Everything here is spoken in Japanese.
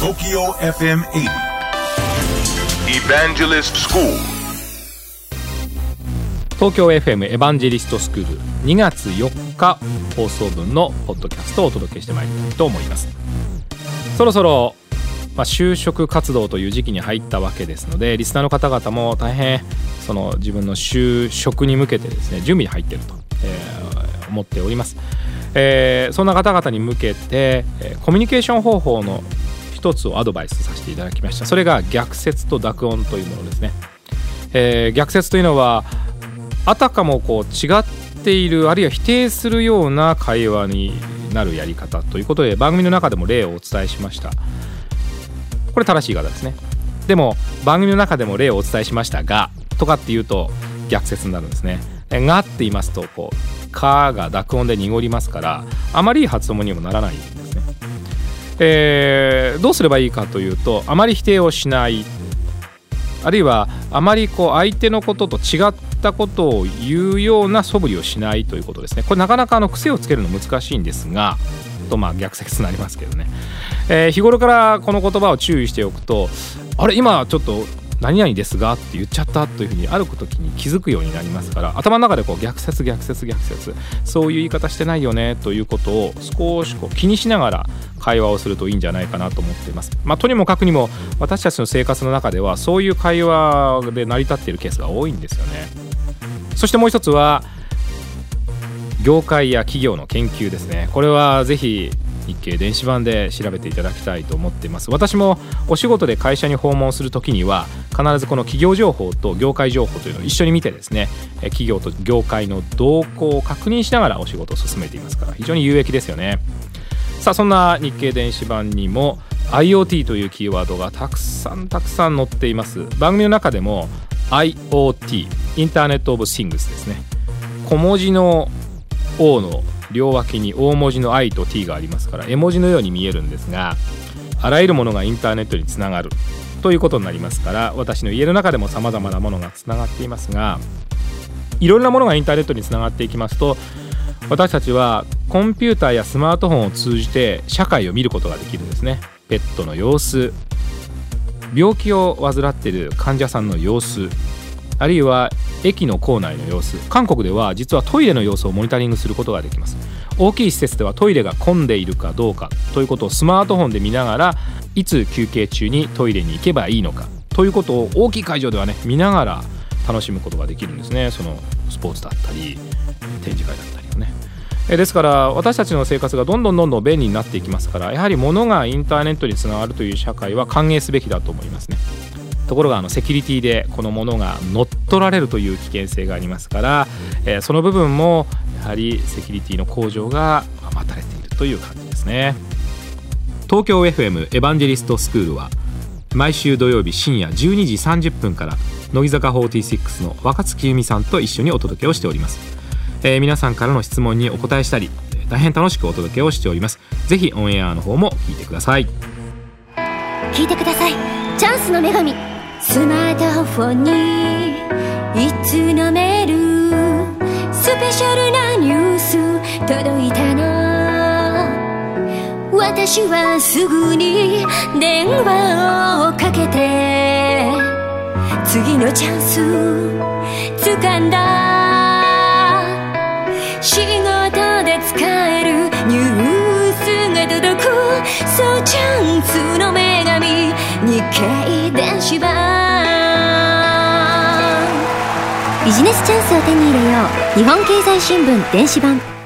TOKYO FM 80 Evangelist School. 東京 FM エヴァンジェリストスクール2月4日放送分のポッドキャストをお届けしてまいりたいと思います。そろそろ、まあ、就職活動という時期に入ったわけですのでリスナーの方々も大変その自分の就職に向けてですね準備に入っていると、えー、思っております。えー、そんな方々に向けて、えー、コミュニケーション方法の一つをアドバイスさせていただきました。それが逆説と濁音というものですね、えー、逆説というのはあたかもこう違っているあるいは否定するような会話になるやり方ということで番組の中でも例をお伝えしました。これ正しい方ですね。でも番組の中でも例をお伝えしましたがとかっていうと逆説になるんですね。がって言いますとこう「か」が濁音で濁りますからあまりいい発音にもならない。ん。えー、どうすればいいかというとあまり否定をしないあるいはあまりこう相手のことと違ったことを言うような素振りをしないということですね。これなかなかあの癖をつけるの難しいんですがとまあ逆説になりますけどね、えー、日頃からこの言葉を注意しておくとあれ今ちょっと何々ですがって言っちゃったというふうに歩く時に気づくようになりますから頭の中でこう逆説逆説逆説そういう言い方してないよねということを少しこう気にしながら会話をするといいんじゃないかなと思っています。まあ、とにもかくにも私たちの生活の中ではそういう会話で成り立っているケースが多いんですよね。そしてもう一つは業界や企業の研究ですねこれはぜひ日経電子版で調べていただきたいと思っています私もお仕事で会社に訪問する時には必ずこの企業情報と業界情報というのを一緒に見てですね企業と業界の動向を確認しながらお仕事を進めていますから非常に有益ですよねさあそんな日経電子版にも IoT というキーワードがたくさんたくさん載っています。番組の中でも IoT インターネットオブシングスですね。小文字の O の両脇に大文字の I と T がありますから絵文字のように見えるんですがあらゆるものがインターネットにつながるということになりますから私の家の中でもさまざまなものがつながっていますがいろんなものがインターネットにつながっていきますと私たちはコンピューターやスマートフォンを通じて社会を見ることができるんですね。ペットの様子。病気を患っている患者さんの様子。あるいは駅の構内の様子。韓国では実はトイレの様子をモニタリングすることができます。大きい施設ではトイレが混んでいるかどうか。ということをスマートフォンで見ながらいつ休憩中にトイレに行けばいいのか。ということを大きい会場ではね見ながら楽しむことができるんですね。そのスポーツだったり展示会だったりをね。ですから私たちの生活がどんどんどんどん便利になっていきますからやはり物がインターネットにつながるという社会は歓迎すべきだと思いますね。ところがあのセキュリティでこのものが乗っ取られるという危険性がありますから、えー、その部分もやはりセキュリティの向上が待たれているという感じですね。東京 FM エヴァンジェリストスクールは毎週土曜日深夜12時30分から乃木坂46の若月由美さんと一緒にお届けをしております、えー、皆さんからの質問にお答えしたり大変楽しくお届けをしております。ぜひオンエアの方も聞いてください。聞いてください。チャンスの女神。スマートフォンにいつのメールスペシャルなニュース届いたの私はすぐに電話をかけて次のチャンス掴んだ。仕事で使えるニュースが届く。そうチャンスの女神日経電子版ビジネスチャンスを手に入れよう。日本経済新聞電子版。